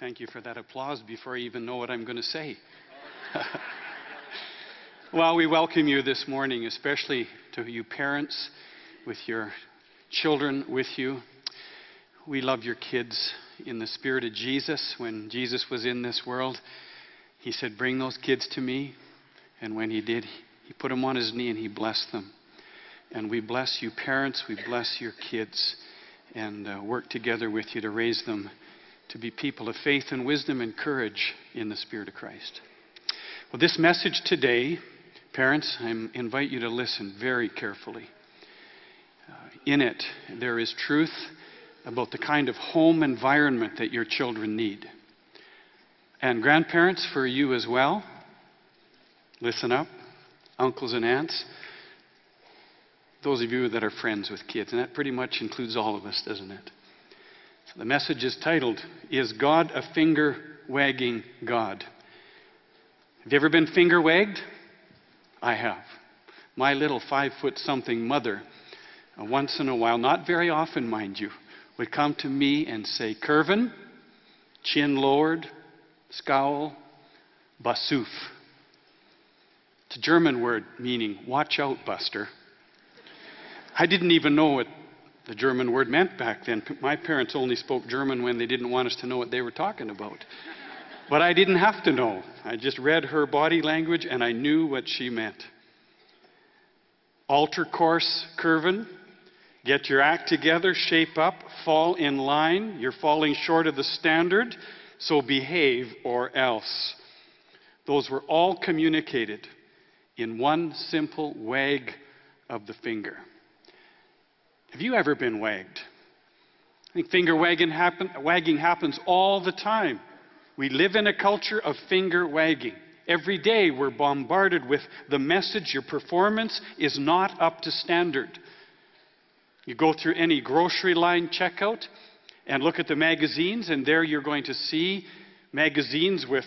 Thank you for that applause before I even know what I'm going to say. well, we welcome you this morning, especially to you parents with your children with you. We love your kids in the spirit of Jesus. When Jesus was in this world, he said, Bring those kids to me. And when he did, he put them on his knee and he blessed them. And we bless you, parents. We bless your kids and uh, work together with you to raise them to be people of faith and wisdom and courage in the Spirit of Christ. Well, this message today, parents, I invite you to listen very carefully. Uh, in it, there is truth about the kind of home environment that your children need. And grandparents, for you as well, listen up, uncles and aunts, those of you that are friends with kids, and that pretty much includes all of us, doesn't it? The message is titled, Is God a Finger Wagging God? Have you ever been finger wagged? I have. My little five foot something mother, uh, once in a while, not very often, mind you, would come to me and say, Curvin, chin lowered, scowl, basuf. It's a German word meaning, watch out, Buster. I didn't even know what the German word meant back then. My parents only spoke German when they didn't want us to know what they were talking about. But I didn't have to know. I just read her body language and I knew what she meant. Alter course, Curvin. Get your act together, shape up, fall in line. You're falling short of the standard, so behave or else. Those were all communicated in one simple wag of the finger. Have you ever been wagged? I think finger wagging, happen, wagging happens all the time. We live in a culture of finger wagging. Every day we're bombarded with the message your performance is not up to standard. You go through any grocery line checkout and look at the magazines, and there you're going to see magazines with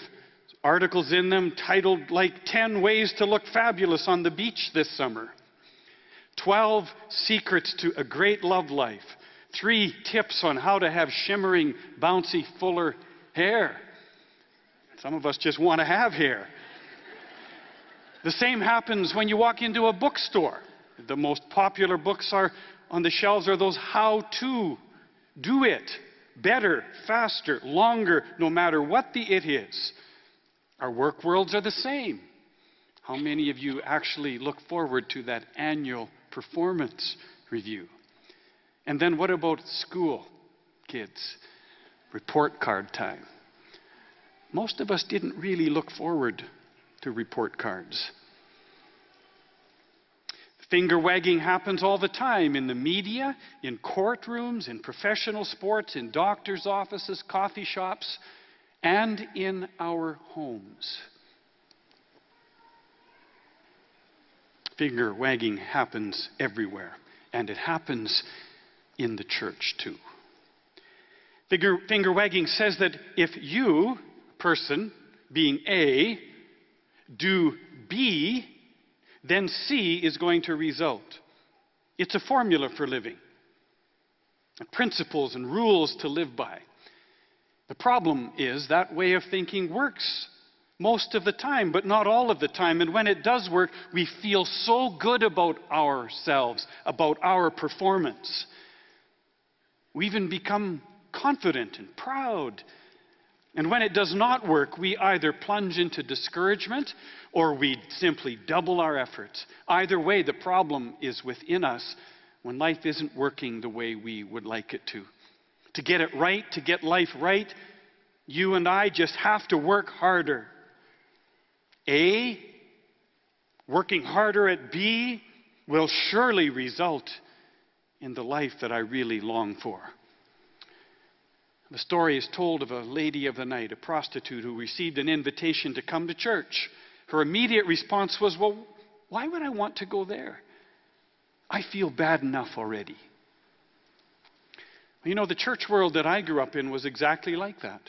articles in them titled like 10 Ways to Look Fabulous on the Beach this Summer. 12 secrets to a great love life. Three tips on how to have shimmering, bouncy, fuller hair. Some of us just want to have hair. The same happens when you walk into a bookstore. The most popular books are on the shelves are those how to do it better, faster, longer, no matter what the it is. Our work worlds are the same. How many of you actually look forward to that annual performance review. And then what about school kids? Report card time. Most of us didn't really look forward to report cards. Finger wagging happens all the time in the media, in courtrooms, in professional sports, in doctors' offices, coffee shops, and in our homes. Finger wagging happens everywhere, and it happens in the church too. Finger, finger wagging says that if you, person, being A, do B, then C is going to result. It's a formula for living, principles and rules to live by. The problem is that way of thinking works most of the time, but not all of the time. And when it does work, we feel so good about ourselves, about our performance. We even become confident and proud. And when it does not work, we either plunge into discouragement or we simply double our efforts. Either way, the problem is within us when life isn't working the way we would like it to. To get it right, to get life right, you and I just have to work harder. A, working harder at B, will surely result in the life that I really long for. The story is told of a lady of the night, a prostitute who received an invitation to come to church. Her immediate response was, Well, why would I want to go there? I feel bad enough already. You know, the church world that I grew up in was exactly like that.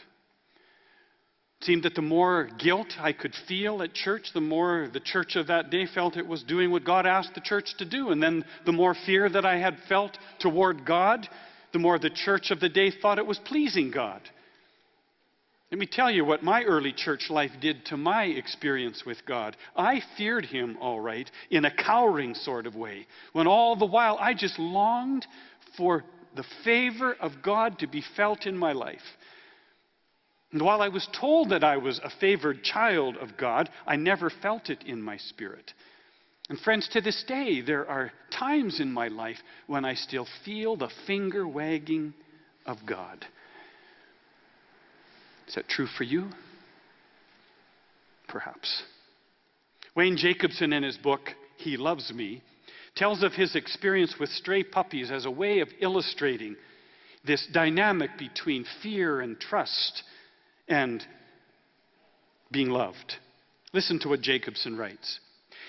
Seemed that the more guilt I could feel at church, the more the church of that day felt it was doing what God asked the church to do. And then the more fear that I had felt toward God, the more the church of the day thought it was pleasing God. Let me tell you what my early church life did to my experience with God. I feared Him, all right, in a cowering sort of way, when all the while I just longed for the favor of God to be felt in my life. And while I was told that I was a favored child of God, I never felt it in my spirit. And friends, to this day, there are times in my life when I still feel the finger wagging of God. Is that true for you? Perhaps. Wayne Jacobsen, in his book, He Loves Me, tells of his experience with stray puppies as a way of illustrating this dynamic between fear and trust and being loved. Listen to what Jacobsen writes.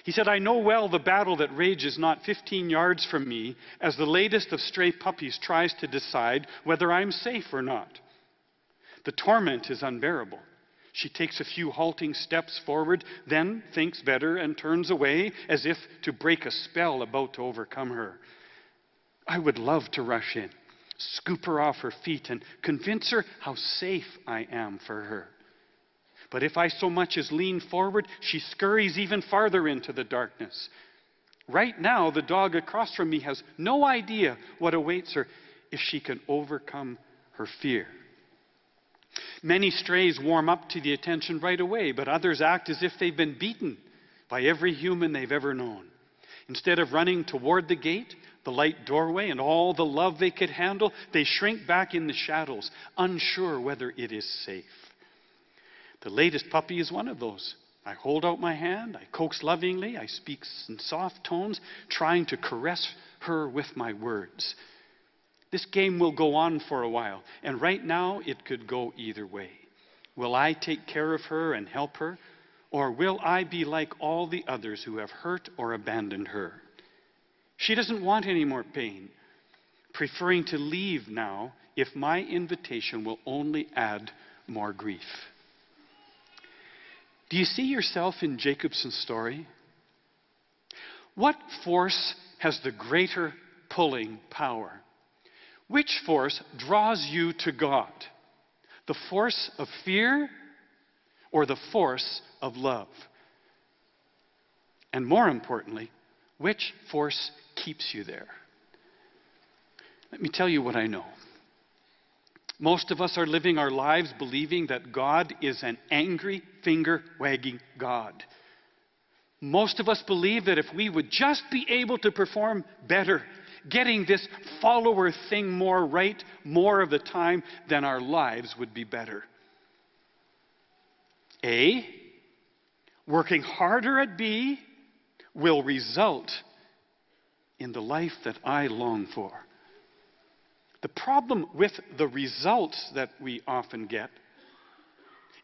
He said, I know well the battle that rages not 15 yards from me as the latest of stray puppies tries to decide whether I'm safe or not. The torment is unbearable. She takes a few halting steps forward, then thinks better and turns away as if to break a spell about to overcome her. I would love to rush in, scoop her off her feet, and convince her how safe I am for her. But if I so much as lean forward, she scurries even farther into the darkness. Right now, the dog across from me has no idea what awaits her if she can overcome her fear. Many strays warm up to the attention right away, but others act as if they've been beaten by every human they've ever known. Instead of running toward the gate, the light doorway, and all the love they could handle, they shrink back in the shadows, unsure whether it is safe. The latest puppy is one of those. I hold out my hand, I coax lovingly, I speak in soft tones, trying to caress her with my words. This game will go on for a while, and right now it could go either way. Will I take care of her and help her, or will I be like all the others who have hurt or abandoned her? She doesn't want any more pain, preferring to leave now if my invitation will only add more grief. Do you see yourself in Jacobsen's story? What force has the greater pulling power? Which force draws you to God? The force of fear or the force of love? And more importantly, which force keeps you there? Let me tell you what I know. Most of us are living our lives believing that God is an angry, finger wagging God. Most of us believe that if we would just be able to perform better, getting this follower thing more right more of the time, then our lives would be better. A, working harder at B will result in the life that I long for. The problem with the results that we often get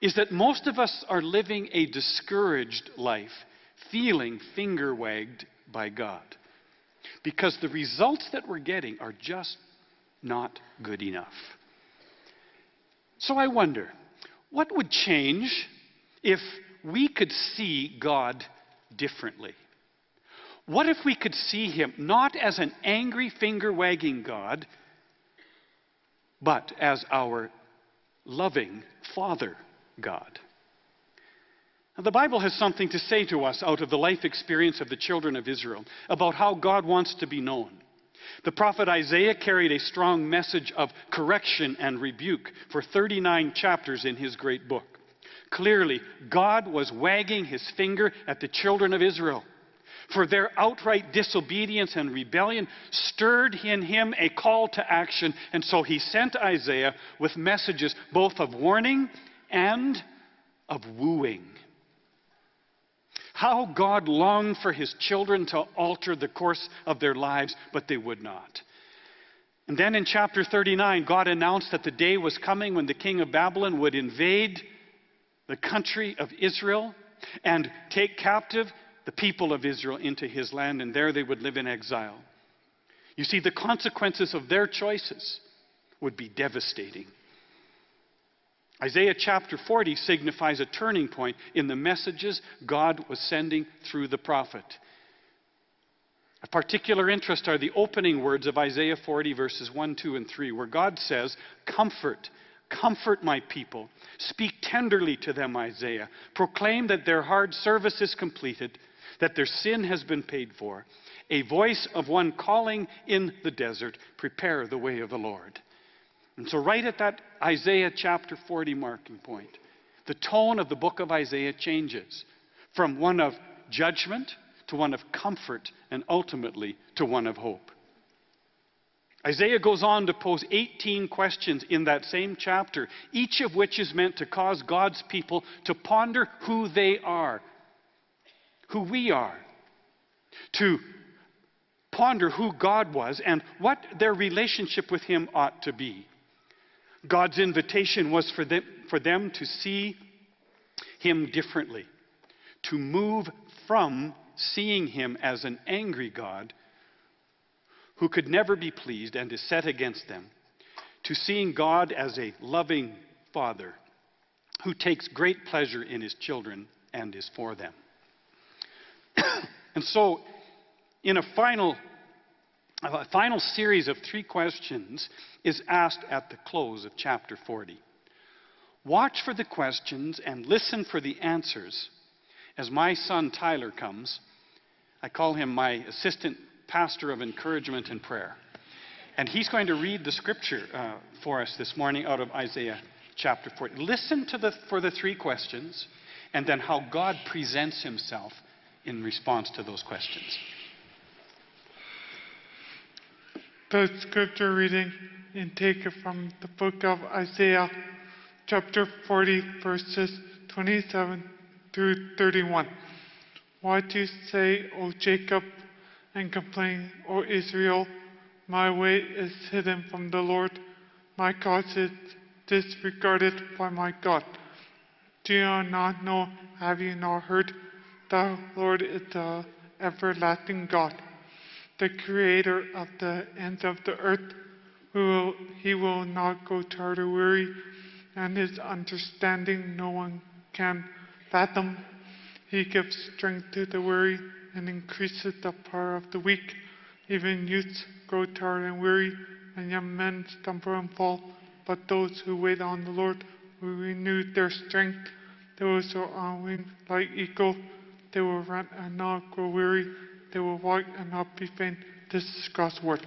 is that most of us are living a discouraged life, feeling finger wagged by God because the results that we're getting are just not good enough. So I wonder, what would change if we could see God differently? What if we could see Him not as an angry finger wagging God, but as our loving Father God? Now, the Bible has something to say to us out of the life experience of the children of Israel about how God wants to be known. The prophet Isaiah carried a strong message of correction and rebuke for 39 chapters in his great book. Clearly, God was wagging his finger at the children of Israel. For their outright disobedience and rebellion stirred in him a call to action, and so he sent Isaiah with messages both of warning and of wooing. How God longed for his children to alter the course of their lives, but they would not. And then in chapter 39, God announced that the day was coming when the king of Babylon would invade the country of Israel and take captive the people of Israel into his land, and there they would live in exile. You see, the consequences of their choices would be devastating. Isaiah chapter 40 signifies a turning point in the messages God was sending through the prophet. Of particular interest are the opening words of Isaiah 40, verses 1, 2, and 3, where God says, Comfort, Comfort my people. Speak tenderly to them, Isaiah. Proclaim that their hard service is completed, that their sin has been paid for. A voice of one calling in the desert, prepare the way of the Lord. And so, right at that Isaiah chapter 40 marking point, the tone of the book of Isaiah changes from one of judgment to one of comfort and ultimately to one of hope. Isaiah goes on to pose 18 questions in that same chapter, each of which is meant to cause God's people to ponder who they are, who we are, to ponder who God was and what their relationship with Him ought to be. God's invitation was for them, for them to see Him differently, to move from seeing Him as an angry God who could never be pleased and is set against them, to seeing God as a loving Father who takes great pleasure in his children and is for them. and so, in a final, a final series of three questions is asked at the close of chapter 40. Watch for the questions and listen for the answers as my son Tyler comes. I call him my assistant pastor of encouragement and prayer. And he's going to read the scripture uh, for us this morning out of Isaiah chapter 40. Listen to the, for the three questions and then how God presents himself in response to those questions. The scripture reading and taken from the book of Isaiah, chapter 40, verses 27 through 31. Why do you say, O Jacob, and complain, O Israel, my way is hidden from the Lord, my cause is disregarded by my God. Do you not know, have you not heard? The Lord is the everlasting God, the creator of the ends of the earth. Will, he will not go tired or weary, and his understanding no one can fathom. He gives strength to the weary and increases the power of the weak. Even youths grow tired and weary, and young men stumble and fall. But those who wait on the Lord will renew their strength. Those who are wings like eagles. They will run and not grow weary. They will walk and not be faint. This is God's word.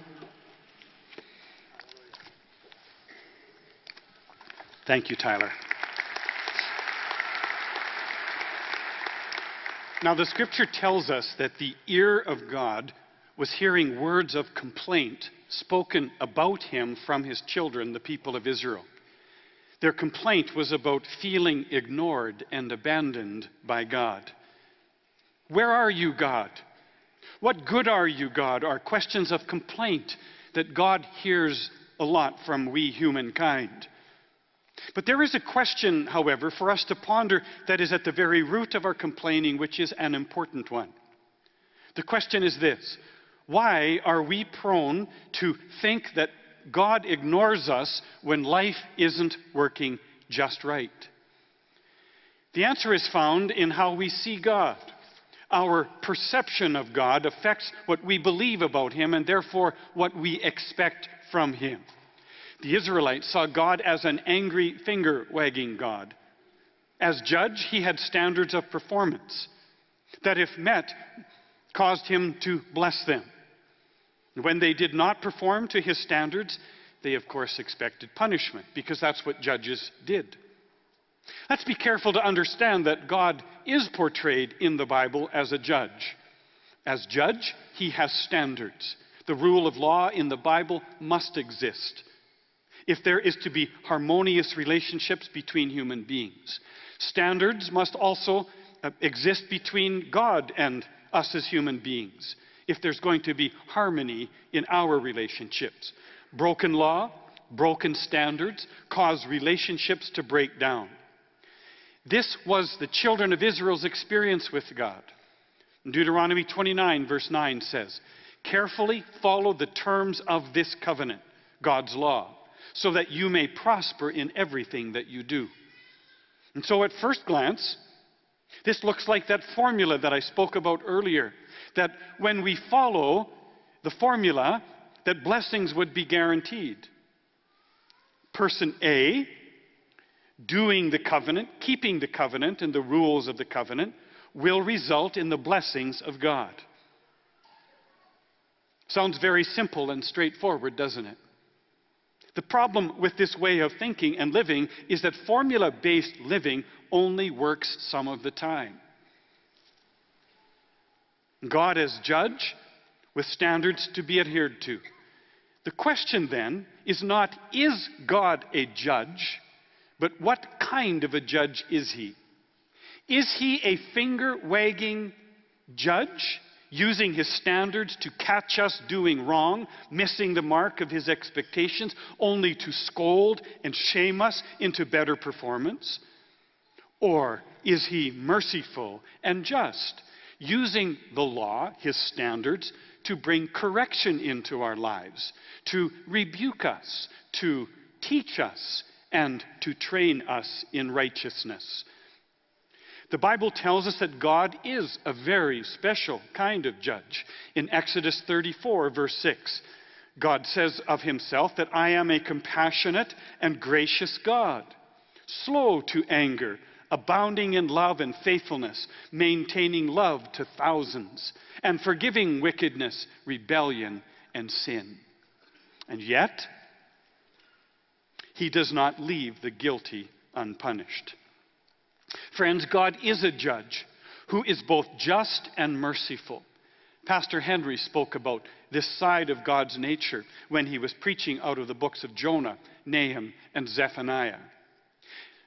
Thank you, Tyler. Now, the scripture tells us that the ear of God was hearing words of complaint spoken about him from his children, the people of Israel. Their complaint was about feeling ignored and abandoned by God. Where are you, God? What good are you, God? are questions of complaint that God hears a lot from we humankind. But there is a question, however, for us to ponder that is at the very root of our complaining, which is an important one. The question is this Why are we prone to think that God ignores us when life isn't working just right? The answer is found in how we see God. Our perception of God affects what we believe about Him and therefore what we expect from Him. The Israelites saw God as an angry finger wagging God. As judge, he had standards of performance that, if met, caused him to bless them. When they did not perform to his standards, they, of course, expected punishment because that's what judges did. Let's be careful to understand that God is portrayed in the Bible as a judge. As judge, he has standards. The rule of law in the Bible must exist if there is to be harmonious relationships between human beings. Standards must also uh, exist between God and us as human beings if there's going to be harmony in our relationships. Broken law, broken standards cause relationships to break down. This was the children of Israel's experience with God. Deuteronomy 29, verse 9 says, Carefully follow the terms of this covenant, God's law so that you may prosper in everything that you do. And so, at first glance, this looks like that formula that I spoke about earlier that when we follow the formula, that blessings would be guaranteed. Person A doing the covenant, keeping the covenant and the rules of the covenant, will result in the blessings of God. Sounds very simple and straightforward, doesn't it? The problem with this way of thinking and living is that formula based living only works some of the time. God as judge with standards to be adhered to. The question then is not, is God a judge, but what kind of a judge is he? Is he a finger wagging judge, using his standards to catch us doing wrong, missing the mark of his expectations, only to scold and shame us into better performance? Or is he merciful and just, using the law, his standards, to bring correction into our lives, to rebuke us, to teach us, and to train us in righteousness. The Bible tells us that God is a very special kind of judge. In Exodus 34, verse 6, God says of himself that I am a compassionate and gracious God, slow to anger, abounding in love and faithfulness, maintaining love to thousands, and forgiving wickedness, rebellion, and sin. And yet, he does not leave the guilty unpunished. Friends, God is a judge who is both just and merciful. Pastor Henry spoke about this side of God's nature when he was preaching out of the books of Jonah, Nahum, and Zephaniah.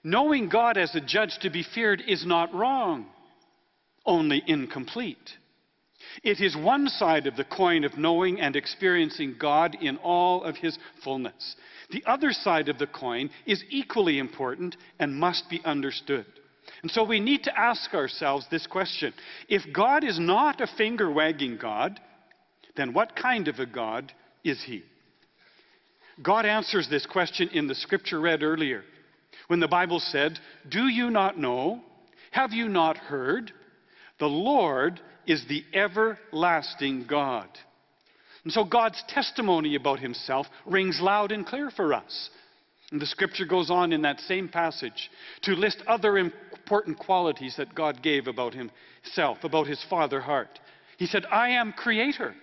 Knowing God as a judge to be feared is not wrong, only incomplete. It is one side of the coin of knowing and experiencing God in all of his fullness. The other side of the coin is equally important and must be understood. And so we need to ask ourselves this question If God is not a finger wagging God, then what kind of a God is he? God answers this question in the scripture read earlier when the Bible said, Do you not know? Have you not heard? The Lord is the everlasting God. And so God's testimony about himself rings loud and clear for us. And the scripture goes on in that same passage to list other important qualities that God gave about himself, about his father heart. He said, I am creator.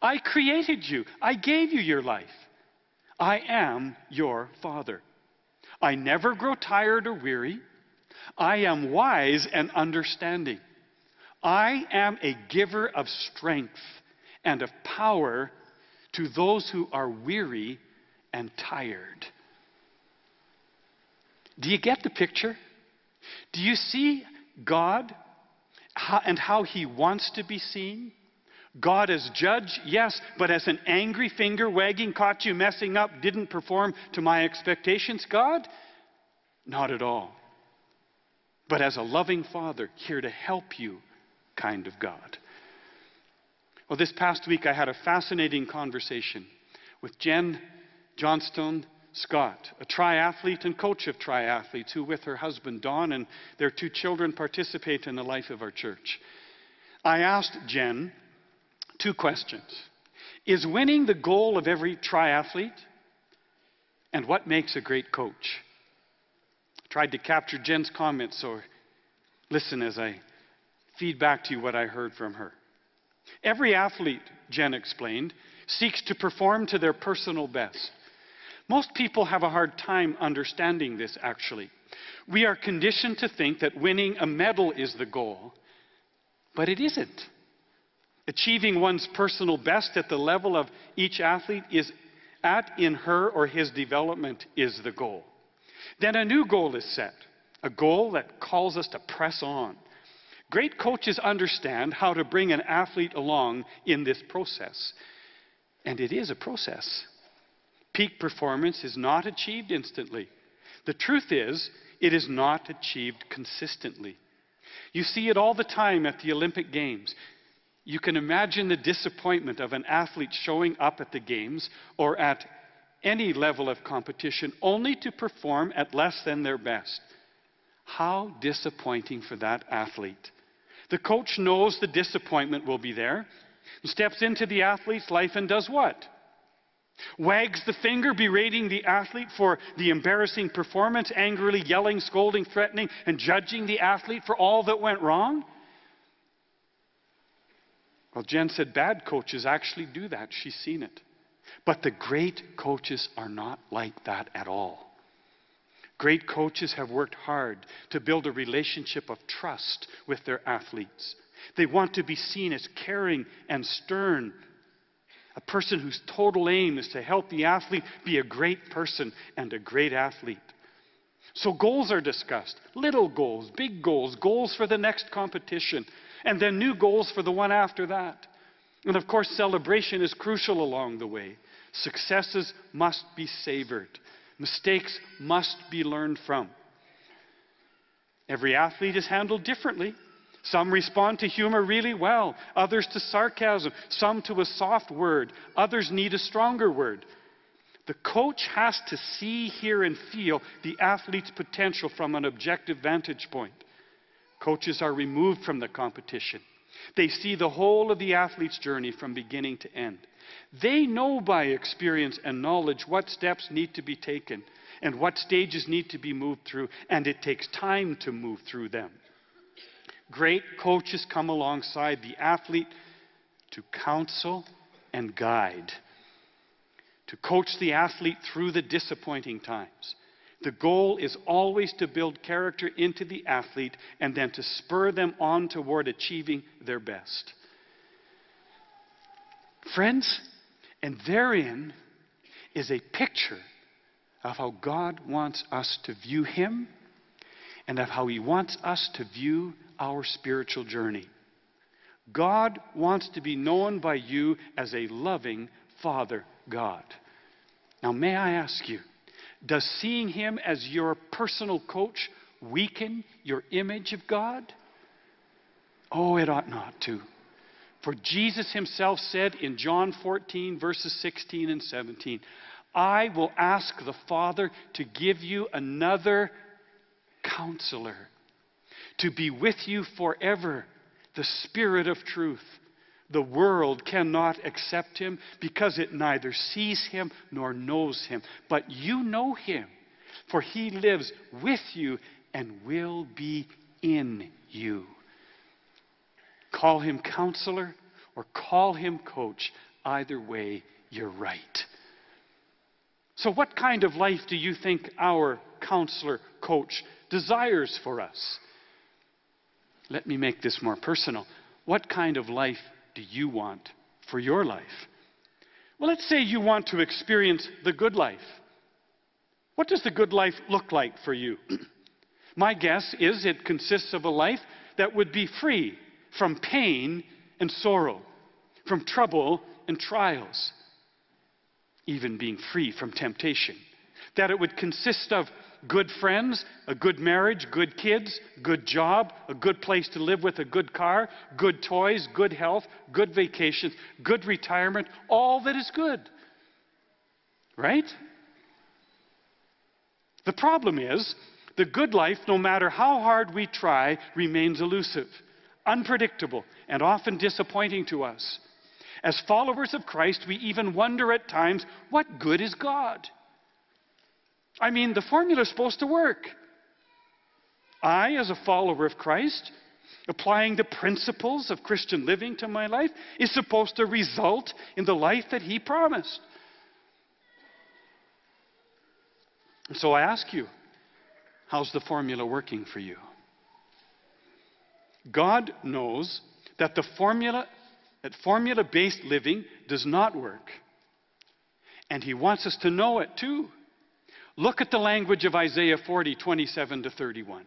I created you. I gave you your life. I am your father. I never grow tired or weary. I am wise and understanding. I am a giver of strength and of power to those who are weary and tired. Do you get the picture? Do you see God and how He wants to be seen? God as judge, yes, but as an angry finger wagging, caught you messing up, didn't perform to my expectations, God? Not at all. But as a loving Father, here to help you, kind of God. Well, this past week I had a fascinating conversation with Jen Johnstone Scott, a triathlete and coach of triathletes, who, with her husband Don and their two children, participate in the life of our church. I asked Jen two questions Is winning the goal of every triathlete? And what makes a great coach? I tried to capture Jen's comments, so listen as I feed back to you what I heard from her. Every athlete, Jen explained, seeks to perform to their personal best. Most people have a hard time understanding this, actually. We are conditioned to think that winning a medal is the goal, but it isn't. Achieving one's personal best at the level of each athlete is at in her or his development is the goal. Then a new goal is set, a goal that calls us to press on. Great coaches understand how to bring an athlete along in this process. And it is a process. Peak performance is not achieved instantly. The truth is, it is not achieved consistently. You see it all the time at the Olympic Games. You can imagine the disappointment of an athlete showing up at the Games or at any level of competition only to perform at less than their best. How disappointing for that athlete. The coach knows the disappointment will be there, steps into the athlete's life and does what? Wags the finger, berating the athlete for the embarrassing performance, angrily yelling, scolding, threatening, and judging the athlete for all that went wrong? Well, Jen said bad coaches actually do that. She's seen it. But the great coaches are not like that at all. Great coaches have worked hard to build a relationship of trust with their athletes. They want to be seen as caring and stern. A person whose total aim is to help the athlete be a great person and a great athlete. So goals are discussed little goals, big goals, goals for the next competition and then new goals for the one after that. And of course, celebration is crucial along the way. Successes must be savored, mistakes must be learned from. Every athlete is handled differently. Some respond to humor really well, others to sarcasm, some to a soft word, others need a stronger word. The coach has to see, hear, and feel the athlete's potential from an objective vantage point. Coaches are removed from the competition. They see the whole of the athlete's journey from beginning to end. They know by experience and knowledge what steps need to be taken and what stages need to be moved through, and it takes time to move through them. Great coaches come alongside the athlete to counsel and guide, to coach the athlete through the disappointing times, the goal is always to build character into the athlete and then to spur them on toward achieving their best. Friends, and therein is a picture of how God wants us to view Him and of how He wants us to view our spiritual journey. God wants to be known by you as a loving Father God. Now, may I ask you, does seeing him as your personal coach weaken your image of God? Oh, it ought not to. For Jesus himself said in John 14, verses 16 and 17, I will ask the Father to give you another counselor to be with you forever, the Spirit of truth. The world cannot accept him because it neither sees him nor knows him. But you know him, for he lives with you and will be in you. Call him counselor or call him coach. Either way, you're right. So, what kind of life do you think our counselor coach desires for us? Let me make this more personal. What kind of life do you want for your life? Well, let's say you want to experience the good life. What does the good life look like for you? My guess is it consists of a life that would be free from pain and sorrow, from trouble and trials, even being free from temptation. That it would consist of good friends, a good marriage, good kids, good job, a good place to live with a good car, good toys, good health, good vacations, good retirement, all that is good. Right? The problem is, the good life, no matter how hard we try, remains elusive, unpredictable, and often disappointing to us. As followers of Christ, we even wonder at times what good is God? I mean, the formula is supposed to work. I, as a follower of Christ, applying the principles of Christian living to my life, is supposed to result in the life that He promised. So I ask you, how's the formula working for you? God knows that the formula that formula based living does not work. And he wants us to know it too. Look at the language of Isaiah 40, 27 to 31.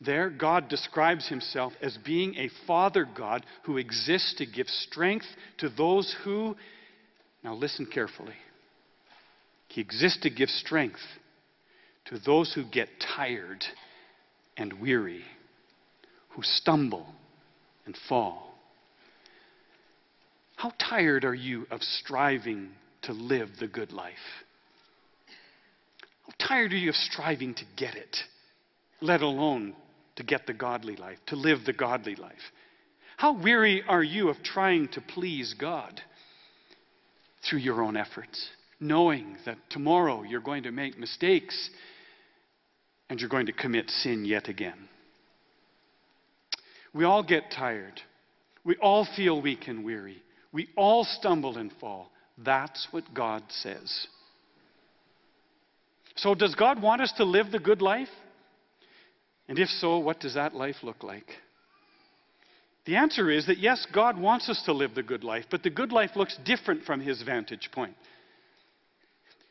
There, God describes himself as being a father God who exists to give strength to those who, now listen carefully, he exists to give strength to those who get tired and weary, who stumble and fall. How tired are you of striving to live the good life? How tired are you of striving to get it, let alone to get the godly life, to live the godly life? How weary are you of trying to please God? through your own efforts, knowing that tomorrow you're going to make mistakes and you're going to commit sin yet again. We all get tired. We all feel weak and weary. We all stumble and fall. That's what God says. So, does God want us to live the good life? And if so, what does that life look like? The answer is that yes, God wants us to live the good life, but the good life looks different from his vantage point.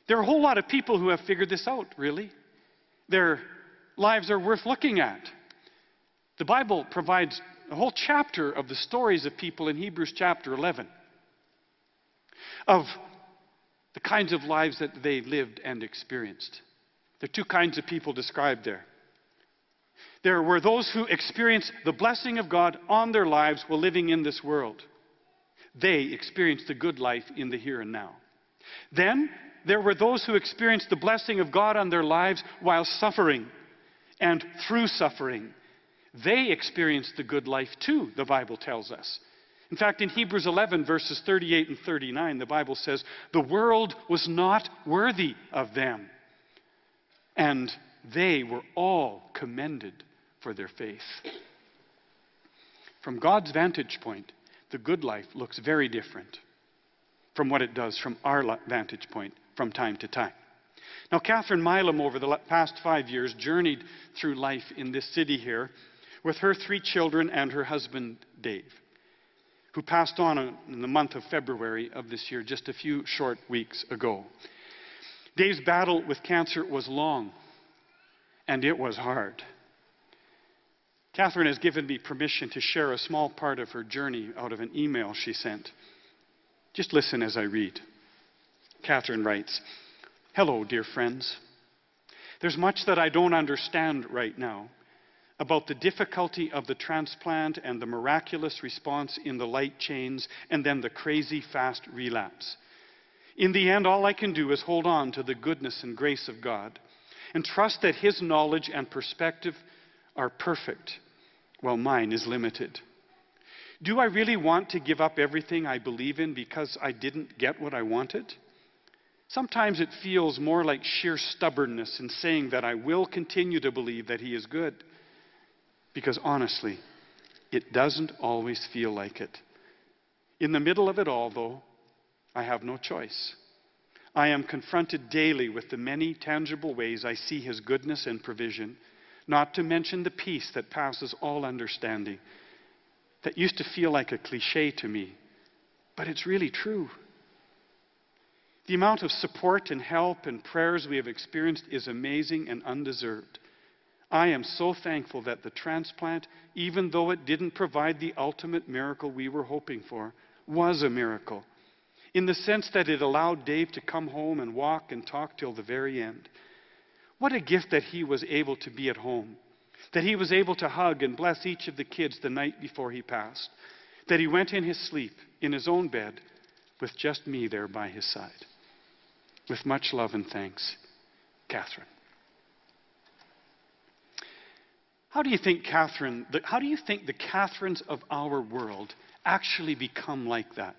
There are a whole lot of people who have figured this out, really. Their lives are worth looking at. The Bible provides a whole chapter of the stories of people in Hebrews chapter 11 of the kinds of lives that they lived and experienced. There are two kinds of people described there. There were those who experienced the blessing of God on their lives while living in this world. They experienced the good life in the here and now. Then there were those who experienced the blessing of God on their lives while suffering and through suffering. They experienced the good life too, the Bible tells us. In fact, in Hebrews 11, verses 38 and 39, the Bible says, The world was not worthy of them, and they were all commended for their faith. From God's vantage point, the good life looks very different from what it does from our vantage point from time to time. Now, Catherine Milam, over the past five years, journeyed through life in this city here with her three children and her husband, Dave, who passed on in the month of February of this year, just a few short weeks ago. Dave's battle with cancer was long, and it was hard. Catherine has given me permission to share a small part of her journey out of an email she sent. Just listen as I read. Catherine writes Hello, dear friends. There's much that I don't understand right now about the difficulty of the transplant and the miraculous response in the light chains and then the crazy fast relapse. In the end, all I can do is hold on to the goodness and grace of God and trust that His knowledge and perspective are perfect while mine is limited. Do I really want to give up everything I believe in because I didn't get what I wanted? Sometimes it feels more like sheer stubbornness in saying that I will continue to believe that He is good. Because honestly, it doesn't always feel like it. In the middle of it all, though, I have no choice. I am confronted daily with the many tangible ways I see His goodness and provision not to mention the peace that passes all understanding. That used to feel like a cliche to me, but it's really true. The amount of support and help and prayers we have experienced is amazing and undeserved. I am so thankful that the transplant, even though it didn't provide the ultimate miracle we were hoping for, was a miracle. In the sense that it allowed Dave to come home and walk and talk till the very end. What a gift that he was able to be at home, that he was able to hug and bless each of the kids the night before he passed, that he went in his sleep in his own bed with just me there by his side. With much love and thanks, Catherine. How do you think Catherine, the, how do you think the Catherines of our world actually become like that?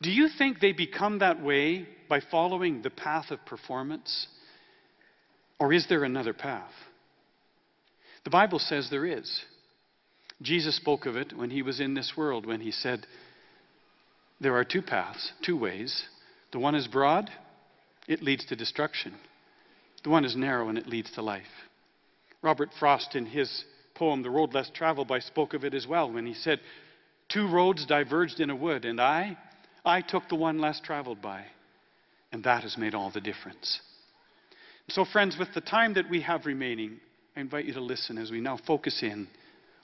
Do you think they become that way by following the path of performance? Or is there another path? The Bible says there is. Jesus spoke of it when he was in this world, when he said, There are two paths, two ways. The one is broad, it leads to destruction. The one is narrow, and it leads to life. Robert Frost, in his poem, The Road Less Traveled By, spoke of it as well when he said, Two roads diverged in a wood, and I, I took the one less traveled by, and that has made all the difference. So, friends, with the time that we have remaining, I invite you to listen as we now focus in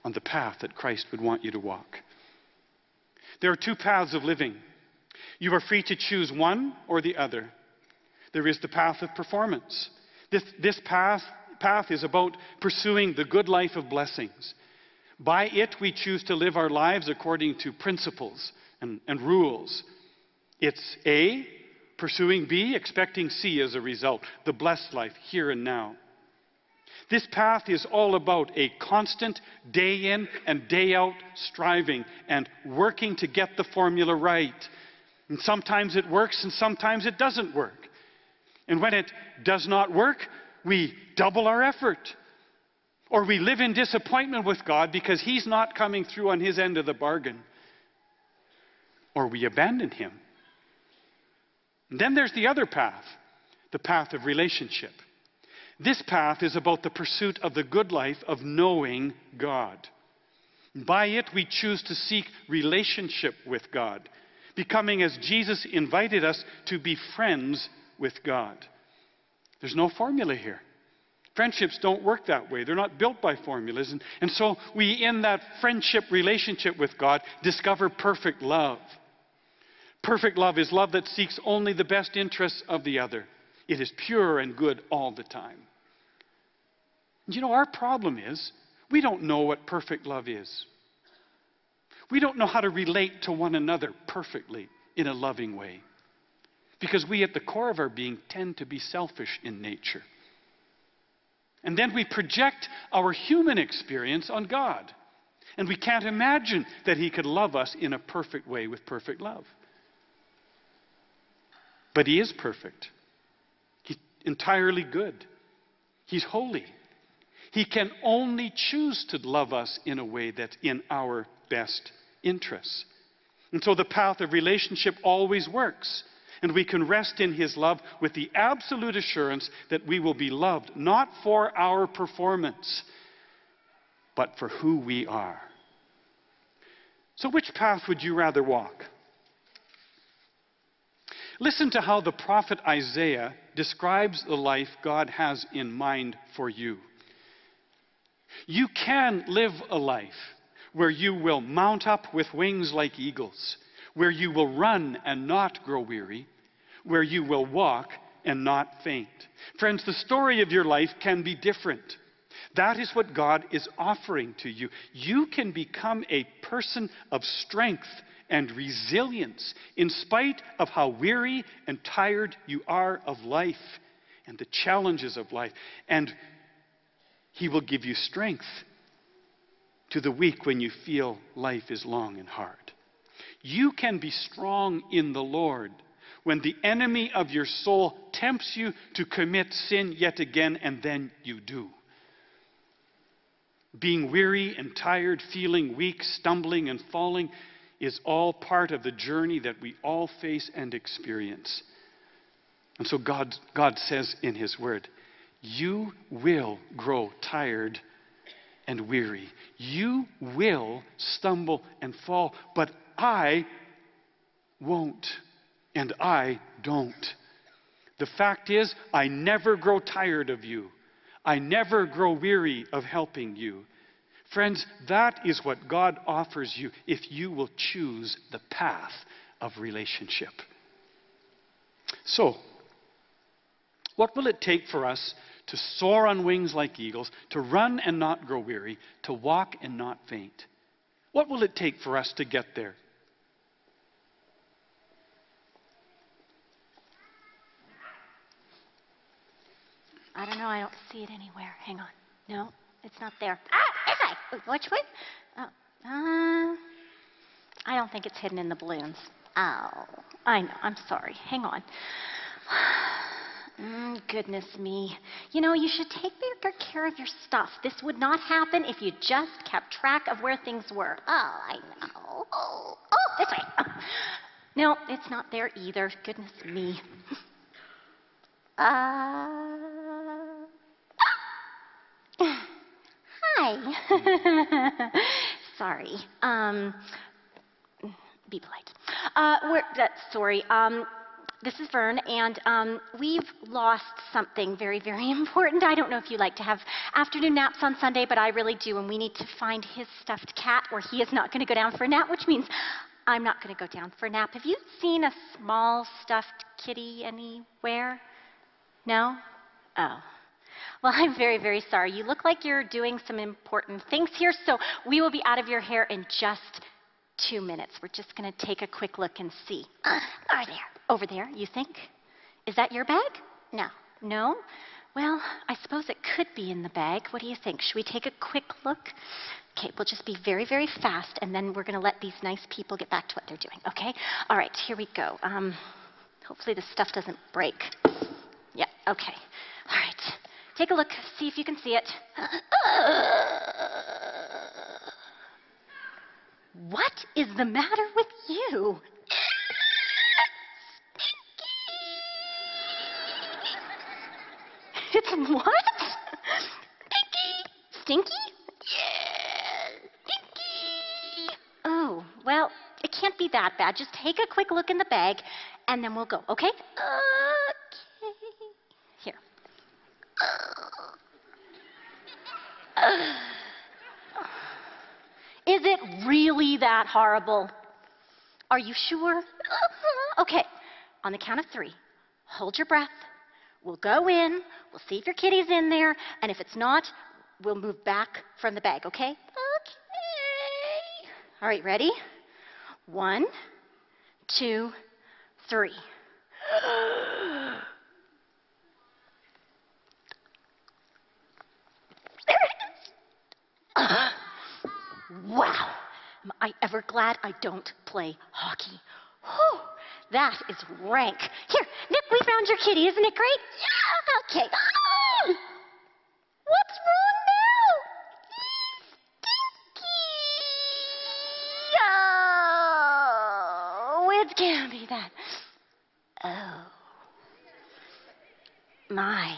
on the path that Christ would want you to walk. There are two paths of living. You are free to choose one or the other. There is the path of performance. This, this path, path is about pursuing the good life of blessings. By it, we choose to live our lives according to principles and, and rules. It's A, pursuing B, expecting C as a result, the blessed life here and now. This path is all about a constant day in and day out striving and working to get the formula right. And sometimes it works and sometimes it doesn't work. And when it does not work, we double our effort. Or we live in disappointment with God because He's not coming through on His end of the bargain. Or we abandon Him. And then there's the other path the path of relationship. This path is about the pursuit of the good life of knowing God. By it, we choose to seek relationship with God, becoming as Jesus invited us to be friends with God. There's no formula here. Friendships don't work that way. They're not built by formulas. And, and so we, in that friendship relationship with God, discover perfect love. Perfect love is love that seeks only the best interests of the other. It is pure and good all the time. You know, our problem is we don't know what perfect love is. We don't know how to relate to one another perfectly in a loving way. Because we, at the core of our being, tend to be selfish in nature. And then we project our human experience on God. And we can't imagine that He could love us in a perfect way with perfect love. But He is perfect, He's entirely good, He's holy. He can only choose to love us in a way that's in our best interests. And so the path of relationship always works. And we can rest in His love with the absolute assurance that we will be loved not for our performance, but for who we are. So, which path would you rather walk? Listen to how the prophet Isaiah describes the life God has in mind for you. You can live a life where you will mount up with wings like eagles, where you will run and not grow weary, where you will walk and not faint. Friends, the story of your life can be different. That is what God is offering to you. You can become a person of strength and resilience in spite of how weary and tired you are of life and the challenges of life. And He will give you strength to the weak when you feel life is long and hard. You can be strong in the Lord when the enemy of your soul tempts you to commit sin yet again, and then you do. Being weary and tired, feeling weak, stumbling and falling is all part of the journey that we all face and experience. And so God, God says in His Word, You will grow tired and weary. You will stumble and fall, but I won't and I don't. The fact is, I never grow tired of you. I never grow weary of helping you. Friends, that is what God offers you if you will choose the path of relationship. So, what will it take for us to soar on wings like eagles, to run and not grow weary, to walk and not faint? What will it take for us to get there? I don't know. I don't see it anywhere. Hang on. No, it's not there. Ah, is I? Which way? Oh, uh, I don't think it's hidden in the balloons. Oh, I know. I'm sorry. Hang on. Mm, goodness me. You know, you should take better care of your stuff. This would not happen if you just kept track of where things were. Oh, I know. Oh, oh this way. Oh. No, it's not there either. Goodness me. Uh, hi. sorry. Um, be polite. Uh, uh, sorry. Um, this is Vern, and um, we've lost something very, very important. I don't know if you like to have afternoon naps on Sunday, but I really do, and we need to find his stuffed cat, or he is not going to go down for a nap, which means I'm not going to go down for a nap. Have you seen a small stuffed kitty anywhere? No? Oh. Well, I'm very, very sorry. You look like you're doing some important things here, so we will be out of your hair in just two minutes. We're just going to take a quick look and see. Uh, are there? Over there, you think? Is that your bag? No. No? Well, I suppose it could be in the bag. What do you think? Should we take a quick look? Okay, we'll just be very, very fast, and then we're going to let these nice people get back to what they're doing, okay? All right, here we go. Um, hopefully, this stuff doesn't break. Yeah, okay. All right. Take a look, see if you can see it. What is the matter with you? Stinky It's what? Stinky. Stinky? Stinky. Oh, well, it can't be that bad. Just take a quick look in the bag, and then we'll go, okay? Okay. Here. Is it really that horrible? Are you sure? Okay, on the count of three, hold your breath. We'll go in, we'll see if your kitty's in there, and if it's not, we'll move back from the bag, okay? Okay. All right, ready? One, two, three. Wow. Am I ever glad I don't play hockey? Whew, that is rank. Here, Nick, we found your kitty. Isn't it great? Yeah, okay. Ah! What's wrong now? Stinky. Oh, it can't be that. Oh. My.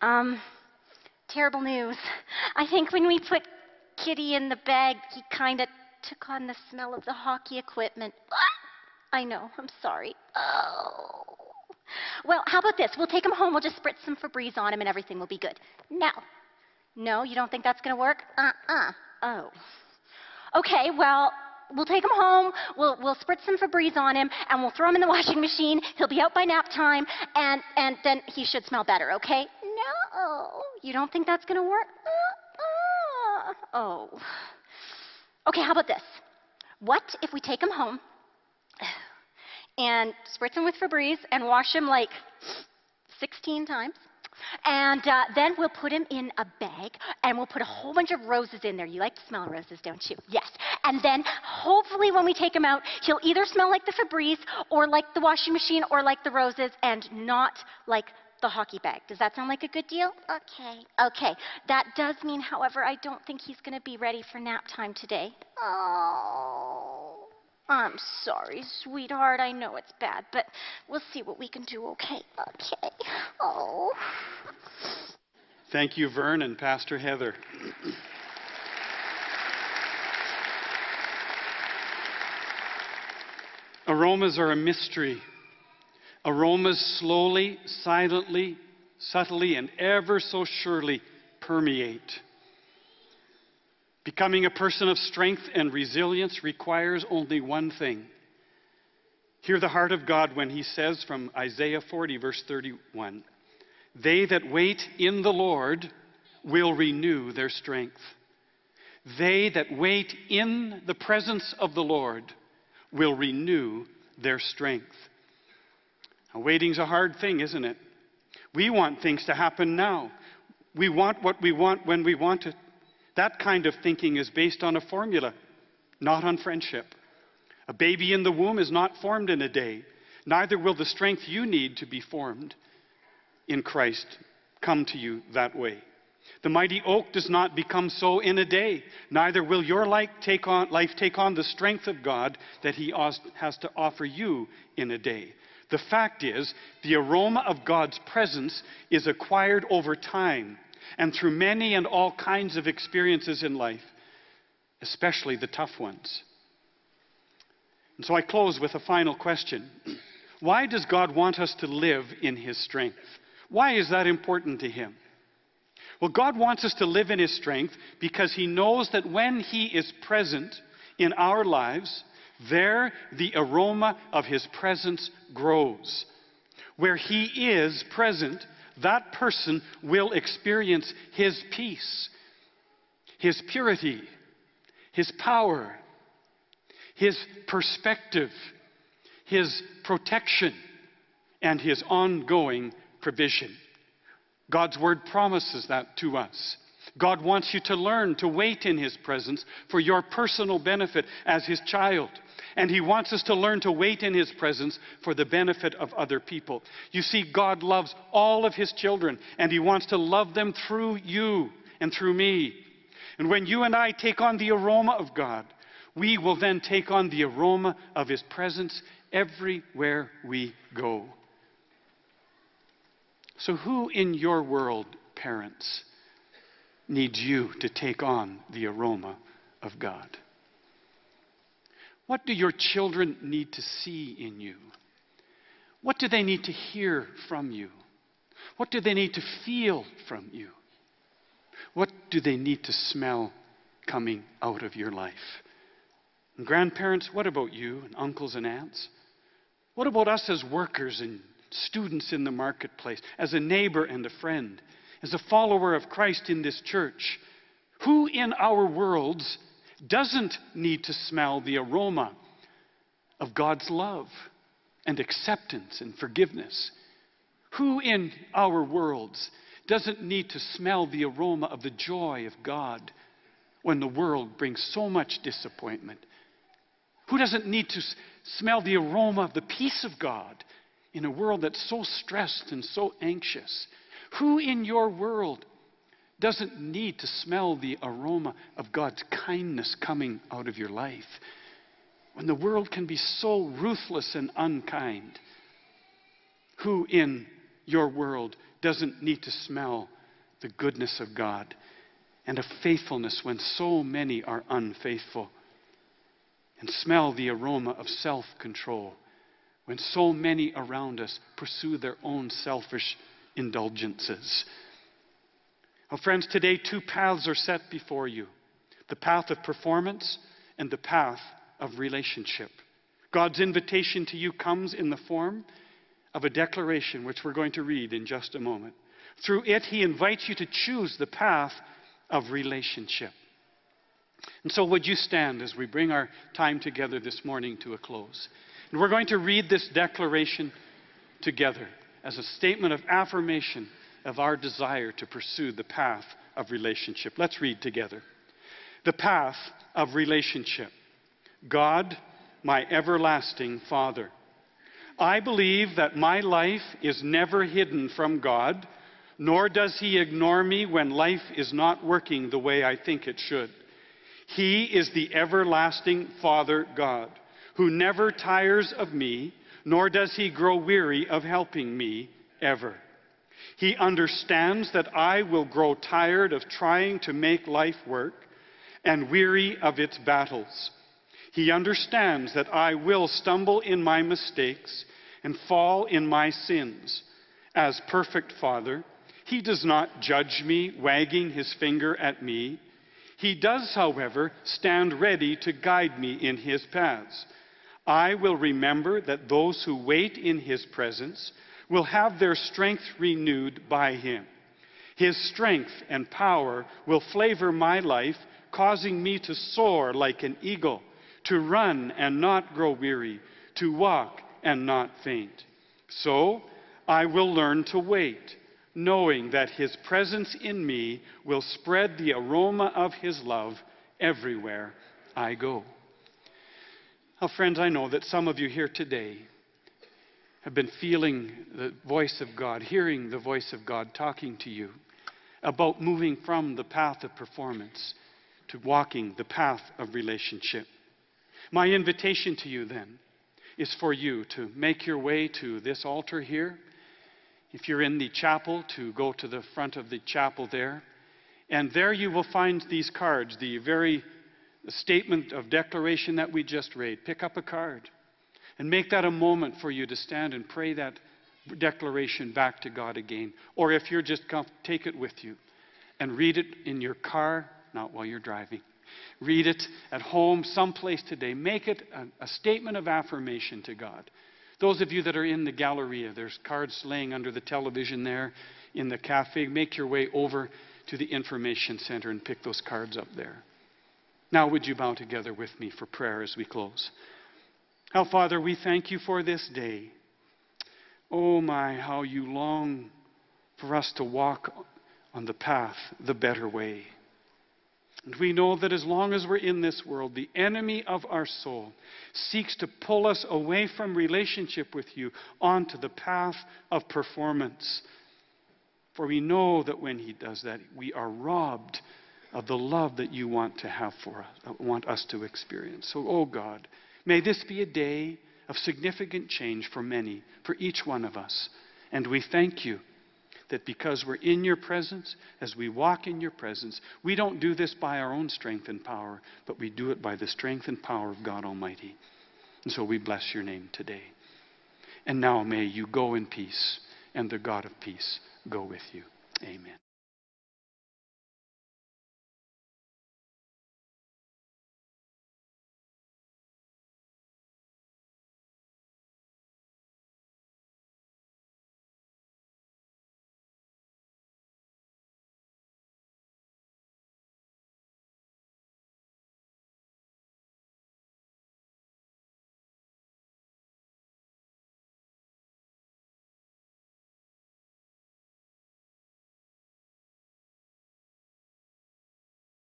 Um, terrible news. I think when we put Kitty in the bag, he kind of took on the smell of the hockey equipment. I know, I'm sorry. Oh. Well, how about this? We'll take him home, we'll just spritz some Febreze on him, and everything will be good. Now, no, you don't think that's going to work? Uh uh. Oh. Okay, well, we'll take him home, we'll, we'll spritz some Febreze on him, and we'll throw him in the washing machine. He'll be out by nap time, and, and then he should smell better, okay? No. You don't think that's going to work? Uh-uh. Oh. Okay, how about this? What if we take him home and spritz him with Febreze and wash him like 16 times? And uh, then we'll put him in a bag and we'll put a whole bunch of roses in there. You like to smell roses, don't you? Yes. And then hopefully when we take him out, he'll either smell like the Febreze or like the washing machine or like the roses and not like the hockey bag. Does that sound like a good deal? Okay. Okay. That does mean, however, I don't think he's going to be ready for nap time today. Oh. I'm sorry, sweetheart. I know it's bad, but we'll see what we can do, okay? Okay. Oh. Thank you, Vern and Pastor Heather. Aromas are a mystery. Aromas slowly, silently, subtly, and ever so surely permeate. Becoming a person of strength and resilience requires only one thing. Hear the heart of God when he says from Isaiah 40, verse 31 They that wait in the Lord will renew their strength. They that wait in the presence of the Lord will renew their strength. Now, waiting's a hard thing, isn't it? We want things to happen now. We want what we want when we want it. That kind of thinking is based on a formula, not on friendship. A baby in the womb is not formed in a day. Neither will the strength you need to be formed in Christ come to you that way. The mighty oak does not become so in a day. Neither will your life take on, life take on the strength of God that He has to offer you in a day. The fact is, the aroma of God's presence is acquired over time and through many and all kinds of experiences in life, especially the tough ones. And so I close with a final question Why does God want us to live in His strength? Why is that important to Him? Well, God wants us to live in His strength because He knows that when He is present in our lives, there the aroma of His presence grows. Where He is present, that person will experience His peace, His purity, His power, His perspective, His protection, and His ongoing provision. God's word promises that to us. God wants you to learn to wait in His presence for your personal benefit as His child. And He wants us to learn to wait in His presence for the benefit of other people. You see, God loves all of His children, and He wants to love them through you and through me. And when you and I take on the aroma of God, we will then take on the aroma of His presence everywhere we go. So, who in your world, parents, needs you to take on the aroma of God? What do your children need to see in you? What do they need to hear from you? What do they need to feel from you? What do they need to smell coming out of your life? And grandparents, what about you and uncles and aunts? What about us as workers and students in the marketplace, as a neighbor and a friend, as a follower of Christ in this church? Who in our worlds doesn't need to smell the aroma of God's love and acceptance and forgiveness? Who in our worlds doesn't need to smell the aroma of the joy of God when the world brings so much disappointment? Who doesn't need to smell the aroma of the peace of God in a world that's so stressed and so anxious? Who in your world doesn't need to smell the aroma of God's kindness coming out of your life when the world can be so ruthless and unkind? Who in your world doesn't need to smell the goodness of God and a faithfulness when so many are unfaithful? and smell the aroma of self control when so many around us pursue their own selfish indulgences. Well, friends, today two paths are set before you the path of performance and the path of relationship. God's invitation to you comes in the form of a declaration, which we're going to read in just a moment. Through it, He invites you to choose the path of relationship. And so, would you stand as we bring our time together this morning to a close? And we're going to read this declaration together as a statement of affirmation of our desire to pursue the path of relationship. Let's read together. The path of relationship. God, my everlasting Father. I believe that my life is never hidden from God, nor does He ignore me when life is not working the way I think it should. He is the everlasting Father God, who never tires of me, nor does he grow weary of helping me ever. He understands that I will grow tired of trying to make life work and weary of its battles. He understands that I will stumble in my mistakes and fall in my sins. As perfect Father, He does not judge me, wagging His finger at me. He does, however, stand ready to guide me in his paths. I will remember that those who wait in his presence will have their strength renewed by him. His strength and power will flavor my life, causing me to soar like an eagle, to run and not grow weary, to walk and not faint. So I will learn to wait knowing that His presence in me will spread the aroma of His love everywhere I go. Now, friends, I know that some of you here today have been feeling the voice of God, hearing the voice of God talking to you about moving from the path of performance to walking the path of relationship. My invitation to you then is for you to make your way to this altar here if you're in the chapel, to go to the front of the chapel there. And there you will find these cards, the very statement of declaration that we just read. Pick up a card and make that a moment for you to stand and pray that declaration back to God again. Or if you're just come, take it with you and read it in your car, not while you're driving. Read it at home, someplace today. Make it a, a statement of affirmation to God. Those of you that are in the Galleria, there's cards laying under the television there in the cafe. Make your way over to the information center and pick those cards up there. Now, would you bow together with me for prayer as we close? How, Father, we thank you for this day. Oh, my, how you long for us to walk on the path, the better way. And we know that as long as we're in this world, the enemy of our soul seeks to pull us away from relationship with you onto the path of performance. For we know that when he does that, we are robbed of the love that you want to have for us, want us to experience. So, oh God, may this be a day of significant change for many, for each one of us. And we thank you that because we're in your presence, as we walk in your presence, we don't do this by our own strength and power, but we do it by the strength and power of God Almighty. And so we bless your name today. And now may you go in peace, and the God of peace go with you. Amen.